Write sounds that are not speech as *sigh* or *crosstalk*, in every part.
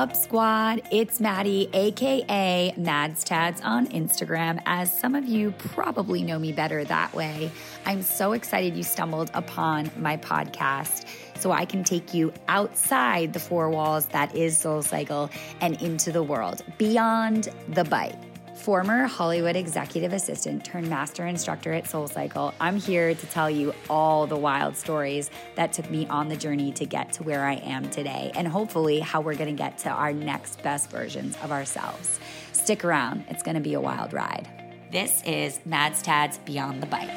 up, squad? It's Maddie, aka Mads Tads on Instagram, as some of you probably know me better that way. I'm so excited you stumbled upon my podcast so I can take you outside the four walls that is SoulCycle and into the world, beyond the bike former Hollywood executive assistant turned master instructor at SoulCycle, I'm here to tell you all the wild stories that took me on the journey to get to where I am today, and hopefully how we're going to get to our next best versions of ourselves. Stick around, it's going to be a wild ride. This is Mads Tads Beyond the Bike.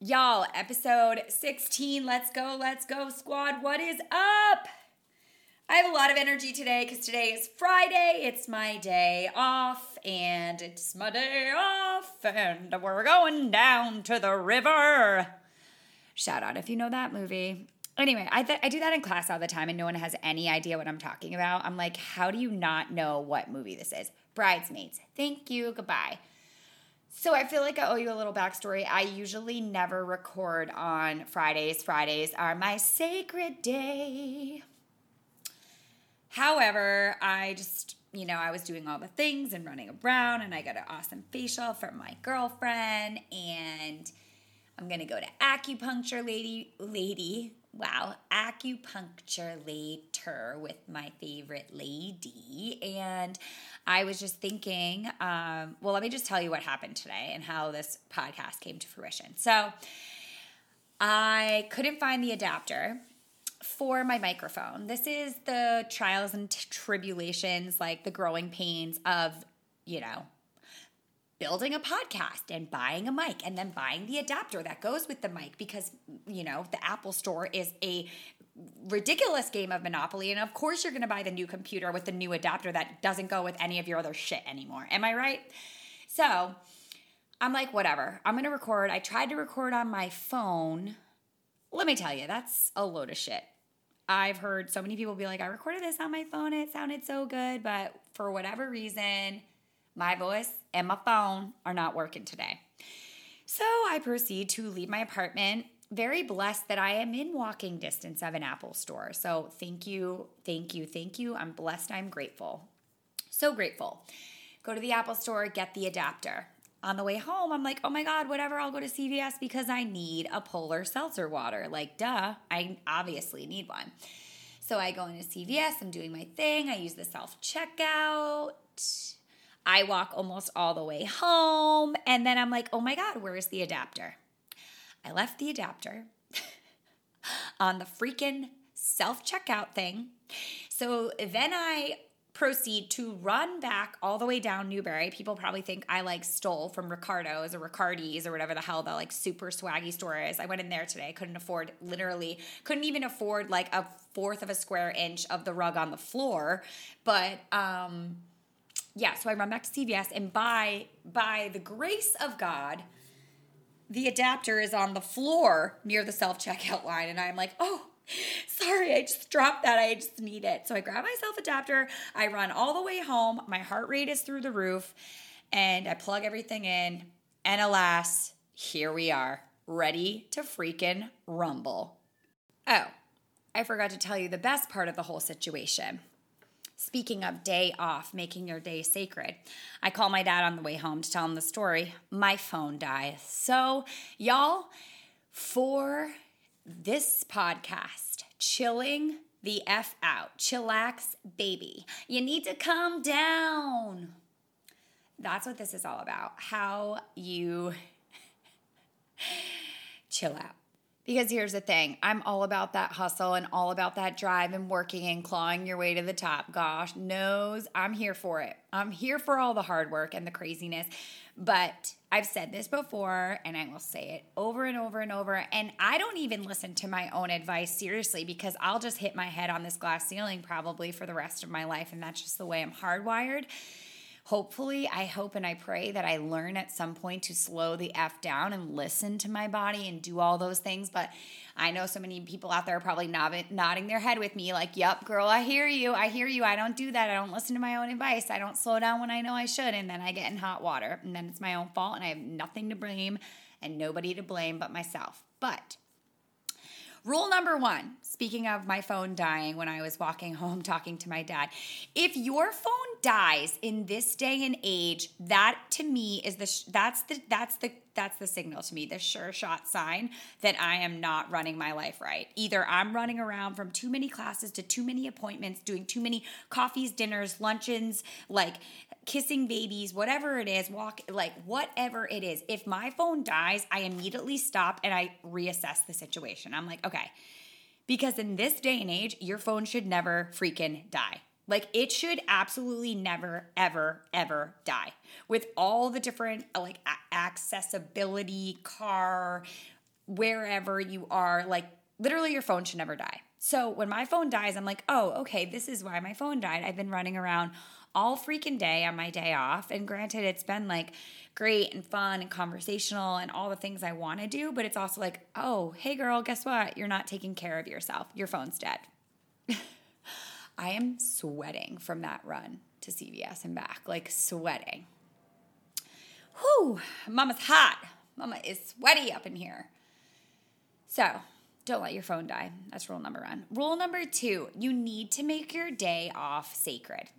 Y'all, episode 16. Let's go, let's go, squad. What is up? I have a lot of energy today because today is Friday. It's my day off, and it's my day off, and we're going down to the river. Shout out if you know that movie. Anyway, I, th- I do that in class all the time, and no one has any idea what I'm talking about. I'm like, how do you not know what movie this is? Bridesmaids. Thank you. Goodbye. So I feel like I owe you a little backstory. I usually never record on Fridays. Fridays are my sacred day. However, I just, you know, I was doing all the things and running around, and I got an awesome facial from my girlfriend, and I'm gonna go to acupuncture lady, lady. Wow, acupuncture later with my favorite lady. And I was just thinking, um, well, let me just tell you what happened today and how this podcast came to fruition. So I couldn't find the adapter for my microphone. This is the trials and tribulations, like the growing pains of, you know, building a podcast and buying a mic and then buying the adapter that goes with the mic because, you know, the Apple Store is a ridiculous game of Monopoly. And of course, you're going to buy the new computer with the new adapter that doesn't go with any of your other shit anymore. Am I right? So I'm like, whatever. I'm going to record. I tried to record on my phone let me tell you, that's a load of shit. I've heard so many people be like, I recorded this on my phone, it sounded so good, but for whatever reason, my voice and my phone are not working today. So I proceed to leave my apartment. Very blessed that I am in walking distance of an Apple store. So thank you, thank you, thank you. I'm blessed, I'm grateful. So grateful. Go to the Apple store, get the adapter on the way home, I'm like, oh my God, whatever, I'll go to CVS because I need a polar seltzer water. Like, duh, I obviously need one. So I go into CVS, I'm doing my thing, I use the self checkout. I walk almost all the way home, and then I'm like, oh my God, where's the adapter? I left the adapter *laughs* on the freaking self checkout thing. So then I proceed to run back all the way down Newbury. People probably think I like stole from Ricardo's or Ricardi's or whatever the hell the like super swaggy store is. I went in there today, couldn't afford literally, couldn't even afford like a fourth of a square inch of the rug on the floor. But um yeah, so I run back to CVS and by by the grace of God, the adapter is on the floor near the self checkout line, and I'm like, oh, *laughs* Sorry, I just dropped that. I just need it. So I grab my self adapter. I run all the way home. My heart rate is through the roof. And I plug everything in. And alas, here we are, ready to freaking rumble. Oh, I forgot to tell you the best part of the whole situation. Speaking of day off, making your day sacred, I call my dad on the way home to tell him the story. My phone dies. So, y'all, for this podcast, chilling the F out, chillax, baby. You need to calm down. That's what this is all about. How you *laughs* chill out. Because here's the thing I'm all about that hustle and all about that drive and working and clawing your way to the top. Gosh, knows I'm here for it. I'm here for all the hard work and the craziness. But I've said this before and I will say it over and over and over. And I don't even listen to my own advice seriously because I'll just hit my head on this glass ceiling probably for the rest of my life. And that's just the way I'm hardwired hopefully, I hope and I pray that I learn at some point to slow the F down and listen to my body and do all those things. But I know so many people out there are probably nodding their head with me, like, yep, girl, I hear you. I hear you. I don't do that. I don't listen to my own advice. I don't slow down when I know I should. And then I get in hot water. And then it's my own fault. And I have nothing to blame and nobody to blame but myself. But Rule number one, speaking of my phone dying when I was walking *laughs* home talking to my dad, if your phone dies in this day and age, that to me is the sh- that's the that's the that's the signal to me, the sure shot sign that I am not running my life right. Either I'm running around from too many classes to too many appointments, doing too many coffees, dinners, luncheons, like kissing babies, whatever it is, walk like whatever it is. If my phone dies, I immediately stop and I reassess the situation. I'm like, okay, because in this day and age, your phone should never freaking die. Like it should absolutely never, ever, ever die. With all the different like a- accessibility, car, wherever you are, like literally your phone should never die. So when my phone dies, I'm like, oh, okay, this is why my phone died. I've been running around all freaking day on my day off. And granted, it's been like great and fun and conversational and all the things I want to do, but it's also like, oh, hey girl, guess what? You're not taking care of yourself. Your phone's dead. *laughs* I am sweating from that run to CVS and back, like sweating. Whew, mama's hot. Mama is sweaty up in here. So, don't let your phone die. That's rule number one. Rule number two you need to make your day off sacred.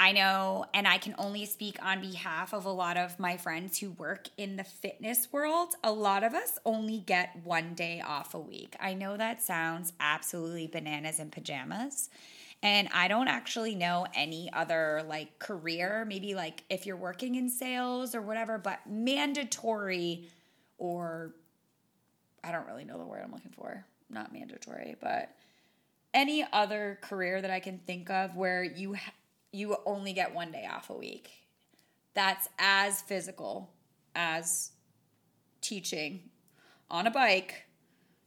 I know, and I can only speak on behalf of a lot of my friends who work in the fitness world. A lot of us only get one day off a week. I know that sounds absolutely bananas in pajamas. And I don't actually know any other like career, maybe like if you're working in sales or whatever, but mandatory or I don't really know the word I'm looking for. Not mandatory, but any other career that I can think of where you you only get one day off a week. That's as physical as teaching on a bike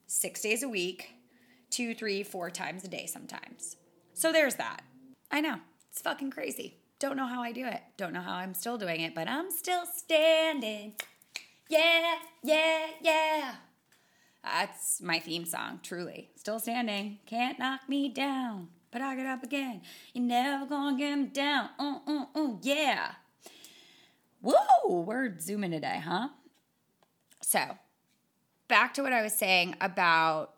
six days a week, two, three, four times a day sometimes. So there's that. I know, it's fucking crazy. Don't know how I do it. Don't know how I'm still doing it, but I'm still standing. Yeah, yeah, yeah. That's my theme song, truly. Still standing. Can't knock me down but I get up again. You're never gonna get me down. Uh, uh, uh, yeah. Whoa, we're zooming today, huh? So, back to what I was saying about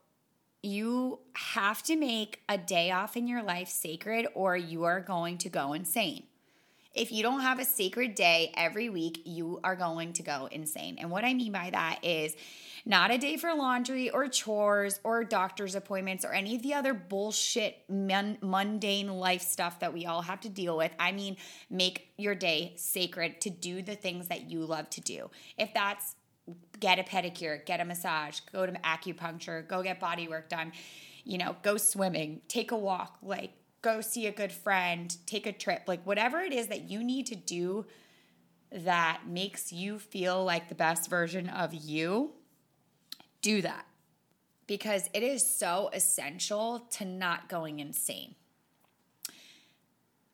you have to make a day off in your life sacred or you are going to go insane. If you don't have a sacred day every week, you are going to go insane. And what I mean by that is not a day for laundry or chores or doctor's appointments or any of the other bullshit mundane life stuff that we all have to deal with. I mean, make your day sacred to do the things that you love to do. If that's get a pedicure, get a massage, go to acupuncture, go get body work done, you know, go swimming, take a walk, like go see a good friend, take a trip, like whatever it is that you need to do that makes you feel like the best version of you do that because it is so essential to not going insane.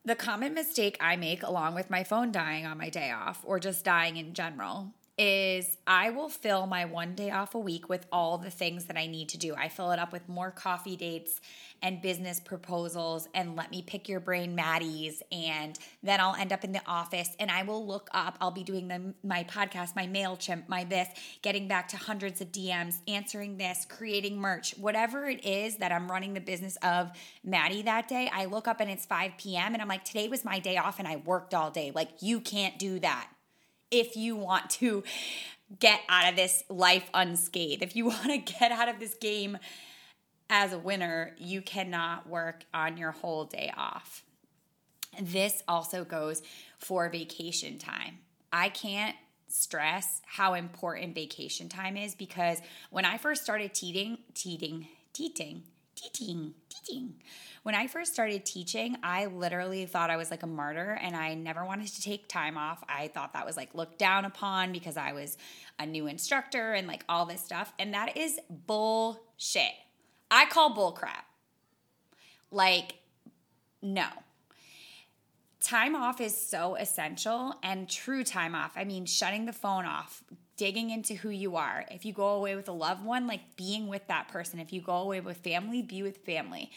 The common mistake I make, along with my phone dying on my day off or just dying in general, is I will fill my one day off a week with all the things that I need to do. I fill it up with more coffee dates and business proposals and let me pick your brain Maddie's and then I'll end up in the office and I will look up I'll be doing the, my podcast my Mailchimp my this getting back to hundreds of DMs answering this creating merch whatever it is that I'm running the business of Maddie that day I look up and it's 5 p.m. and I'm like today was my day off and I worked all day like you can't do that if you want to get out of this life unscathed if you *laughs* want to get out of this game as a winner, you cannot work on your whole day off. This also goes for vacation time. I can't stress how important vacation time is because when I first started teaching, teaching, teaching, teaching, teaching. When I first started teaching, I literally thought I was like a martyr and I never wanted to take time off. I thought that was like looked down upon because I was a new instructor and like all this stuff. And that is bullshit. I call bullcrap. Like, no. Time off is so essential and true time off. I mean, shutting the phone off, digging into who you are. If you go away with a loved one, like being with that person. If you go away with family, be with family.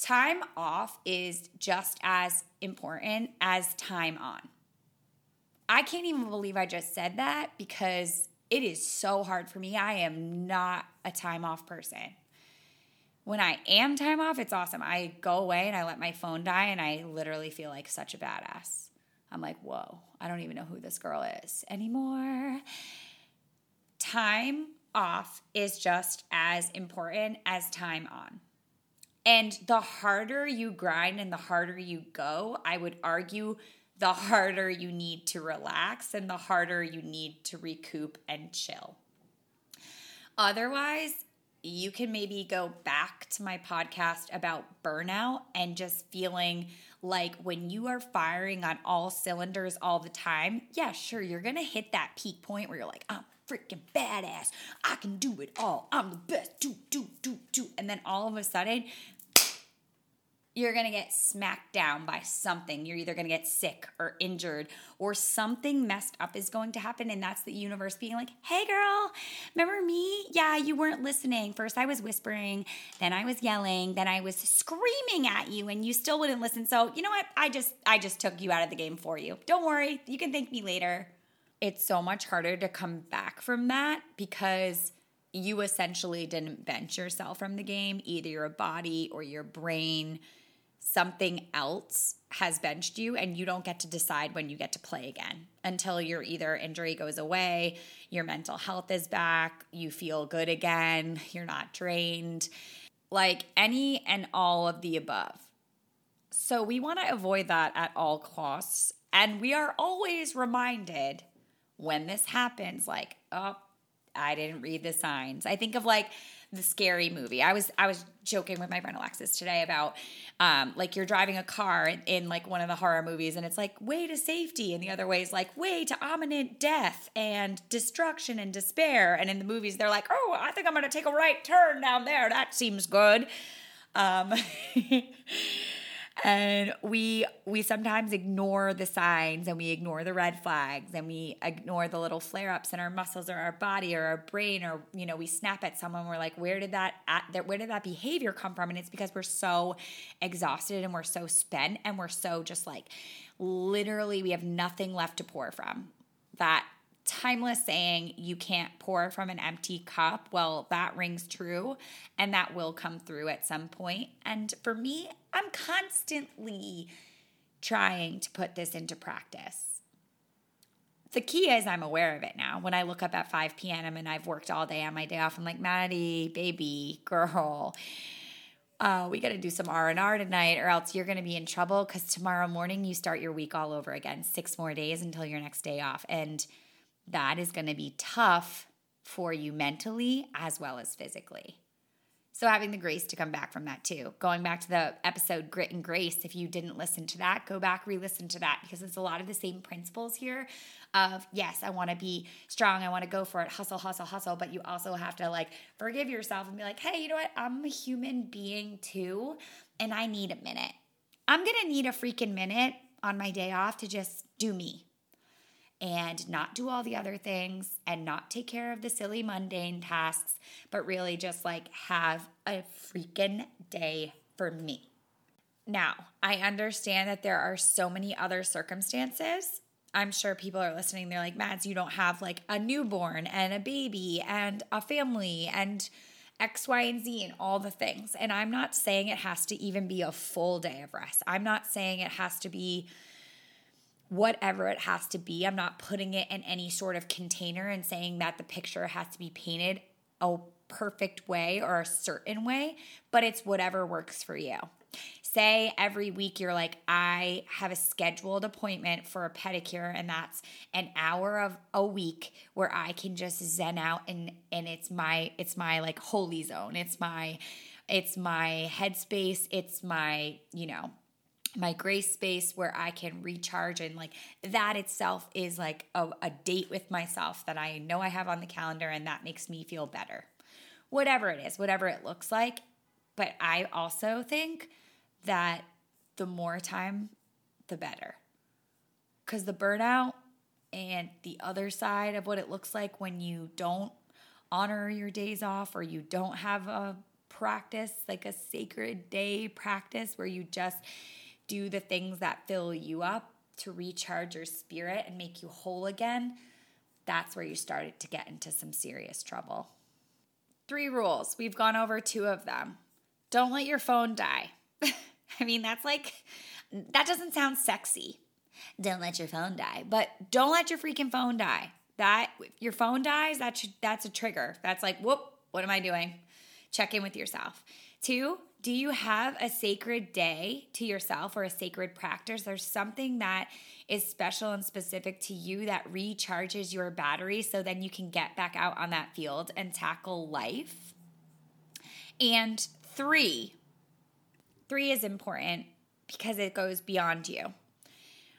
Time off is just as important as time on. I can't even believe I just said that because It is so hard for me. I am not a time off person. When I am time off, it's awesome. I go away and I let my phone die and I literally feel like such a badass. I'm like, whoa, I don't even know who this girl is anymore. Time off is just as important as time on. And the harder you grind and the harder you go, I would argue the harder you need to relax and the harder you need to recoup and chill. Otherwise, you can maybe go back to my podcast about burnout and just feeling like when you are firing on all cylinders all the time, yeah, sure, you're gonna hit that peak point where you're like, I'm freaking badass. I can do it all. I'm the best. Do, do, do, do. And then all of a sudden, you're going to get smacked down by something. You're either going to get sick or injured or something messed up is going to happen. And that's the universe being like, hey, girl, remember me? Yeah, you weren't listening. First, I was whispering, then I was yelling, then I was screaming at you, and you still wouldn't listen. So, you know what? I just, I just took you out of the game for you. Don't worry. You can thank me later. It's so much harder to come back from that because you essentially didn't bench yourself from the game, either your body or your brain something else has benched you and you don't get to decide when you get to play again until your either injury goes away, your mental health is back, you feel good again, you're not drained, like any and all of the above. So we want to avoid that at all costs. And we are always reminded when this happens, like, oh, I didn't read the signs. I think of like the scary movie. I was I was joking with my friend Alexis today about um, like you're driving a car in, in, like one of the horror movies and it's like way to safety and the other way is like way to imminent death and destruction and despair and in the movies they're like oh I think I'm gonna take a right turn down there that seems good. Um, *laughs* and we we sometimes ignore the signs and we ignore the red flags and we ignore the little flare ups in our muscles or our body or our brain or you know we snap at someone. We're like where did that at, where did that behavior come from? And it's because we're so exhausted and we're so spent and we're so just like literally we have nothing left to pour from. That timeless saying you can't pour from an empty cup well that rings true and that will come through at some point. And for me i'm constantly trying to put this into practice. The key is i'm aware of it now. When i look up at 5 p.m and i've worked all day on my day off i'm like maddie baby girl uh, we got to do some r&r tonight or else you're going to be in trouble because tomorrow morning you start your week all over again six more days until your next day off. And that is going to be tough for you mentally as well as physically. So, having the grace to come back from that too. Going back to the episode Grit and Grace, if you didn't listen to that, go back, re listen to that because it's a lot of the same principles here of yes, I want to be strong, I want to go for it, hustle, hustle, hustle. But you also have to like forgive yourself and be like, hey, you know what? I'm a human being too, and I need a minute. I'm going to need a freaking minute on my day off to just do me and not do all the other things and not take care of the silly mundane tasks, but really just like have a freaking day for me. Now, I understand that there are so many other circumstances. I'm sure people are listening, they're like, Mads, you don't have like a newborn and a baby and a family and X, Y, and Z and all the things. And I'm not saying it has to even be a full day of rest. I'm not saying it has to be whatever it has to be. I'm not putting it in any sort of container and saying that the picture has to be painted a perfect way or a certain way, but it's whatever works for you. Say every week you're like, I have a scheduled appointment for a pedicure, and that's an hour of a week where I can just zen out and and it's my it's my like holy zone. It's my it's my headspace, it's my, you know, my grace space where I can recharge and like that itself is like a, a, date with myself that I know I have on the calendar and that makes me feel better. Whatever it is, whatever it looks like. But I also think that the more time, the better. Because the burnout and the other side of what it looks like when you don't honor your days off or you don't have a practice, like a sacred day practice where you just do the things that fill you up to recharge your spirit and make you whole again, that's where you started to get into some serious trouble. Three rules. We've gone over two of them. Don't let your phone die. *laughs* I mean, that's like, that doesn't sound sexy. Don't let your phone die, but don't let your freaking phone die. That, if your phone dies, that's, that's a trigger. That's like, whoop, what am I doing? Check in with yourself. Two, do you have a sacred day to yourself or a sacred practice? There's something that is special and specific to you that recharges your battery so then you can get back out on that field and tackle life. And three, three is important because it goes beyond you.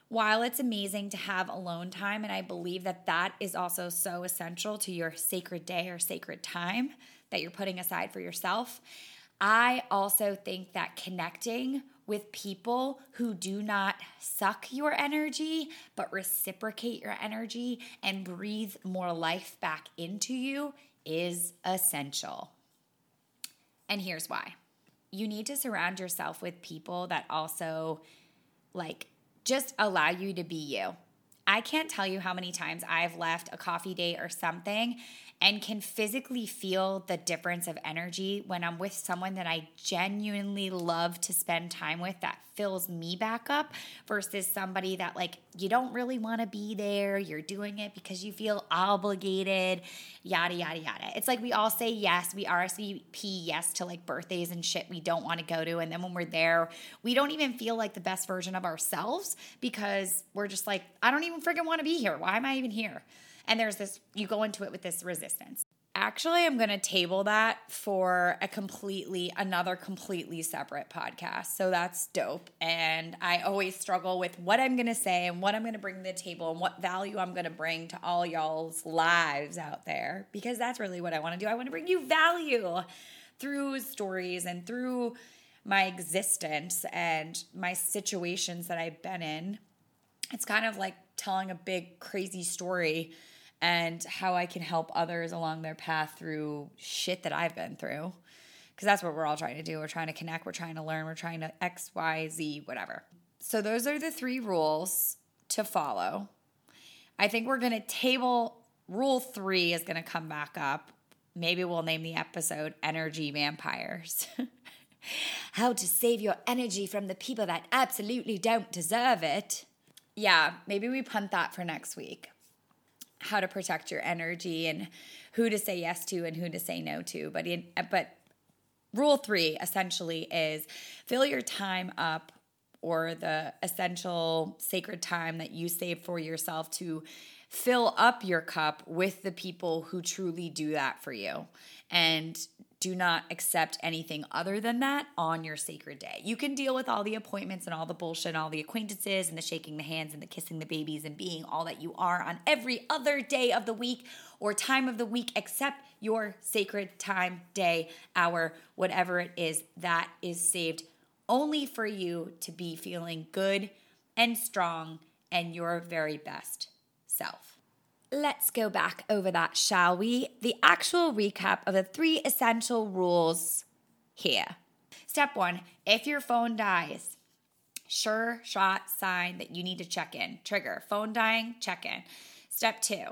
While it's amazing to have alone time, and I believe that that is also so essential to your sacred day or sacred time that you're putting aside for yourself, I also think that connecting with people who do not suck your energy, but reciprocate your energy and breathe more life back into you is essential. And here's why you need to surround yourself with people that also like just allow you to be you. I can't tell you how many times I've left a coffee date or something and can physically feel the difference of energy when I'm with someone that I genuinely love to spend time with that fills me back up versus somebody that like you don't really want to be there, you're doing it because you feel obligated, yada yada yada. It's like we all say yes, we RSVP yes to like birthdays and shit we don't want to go to and then when we're there, we don't even feel like the best version of ourselves because we're just like I don't even freaking want to be here. Why am I even here? And there's this, you go into it with this resistance. Actually, I'm going to table that for a completely, another completely separate podcast. So that's dope. And I always struggle with what I'm going to say and what I'm going to bring to the table and what value I'm going to bring to all y'all's lives out there because that's really what I want to do. I want to bring you value through stories and through my existence and my situations that I've been in. It's kind of like telling a big, crazy story and how I can help others along their path through shit that I've been through. Because that's what we're all trying to do. We're trying to connect, we're trying to learn, we're trying to X, Y, Z, whatever. So, those are the three rules to follow. I think we're going to table rule three is going to come back up. Maybe we'll name the episode Energy Vampires. *laughs* How to save your energy from the people that absolutely don't deserve it. Yeah, maybe we punt that for next week how to protect your energy and who to say yes to and who to say no to. But in, but rule 3 essentially is fill your time up or the essential sacred time that you save for yourself to fill up your cup with the people who truly do that for you. And do not accept anything other than that on your sacred day. You can deal with all the appointments and all the bullshit and all the acquaintances and the shaking the hands and the kissing the babies and being all that you are on every other day of the week or time of the week except your sacred time, day, hour, whatever it is that is saved only for you to be feeling good and strong and your very best self. Let's go back over that, shall we? The actual recap of the three essential rules here. Step one if your phone dies, sure shot sign that you need to check in. Trigger phone dying, check in. Step two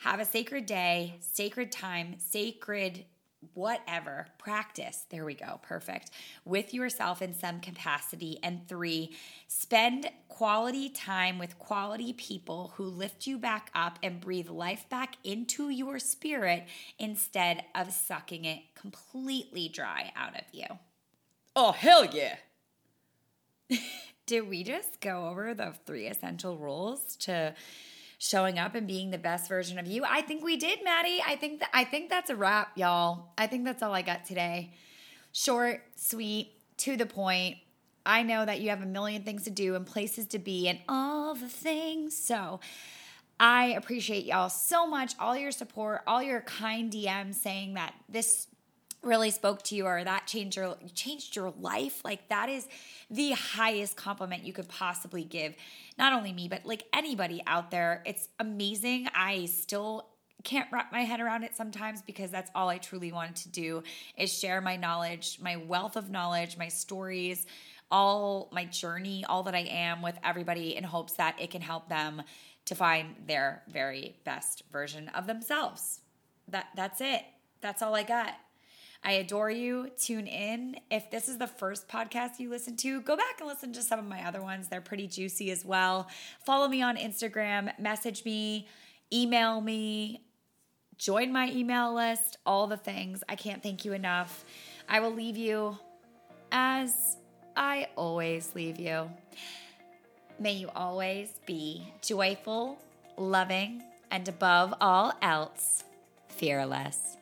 have a sacred day, sacred time, sacred whatever, practice, there we go, perfect, with yourself in some capacity. And three, spend quality time with quality people who lift you back up and breathe life back into your spirit instead of sucking it completely dry out of you. Oh, hell yeah. *laughs* Did we just go over the three essential rules to showing up and being the best version of you. I think we did, Maddie. I think that I think that's a wrap, y'all. I think that's all I got today. Short, sweet, to the point. I know that you have a million things to do and places to be and all the things. So I appreciate y'all so much, all your support, all your kind DMs saying that this really spoke to you or that changed your changed your life like that is the highest compliment you could possibly give not only me but like anybody out there it's amazing i still can't wrap my head around it sometimes because that's all i truly wanted to do is share my knowledge my wealth of knowledge my stories all my journey all that i am with everybody in hopes that it can help them to find their very best version of themselves. That that's it. That's all I got. I adore you. Tune in. If this is the first podcast you listen to, go back and listen to some of my other ones. They're pretty juicy as well. Follow me on Instagram, message me, email me, join my email list, all the things. I can't thank you enough. I will leave you as I always leave you. May you always be joyful, loving, and above all else, fearless.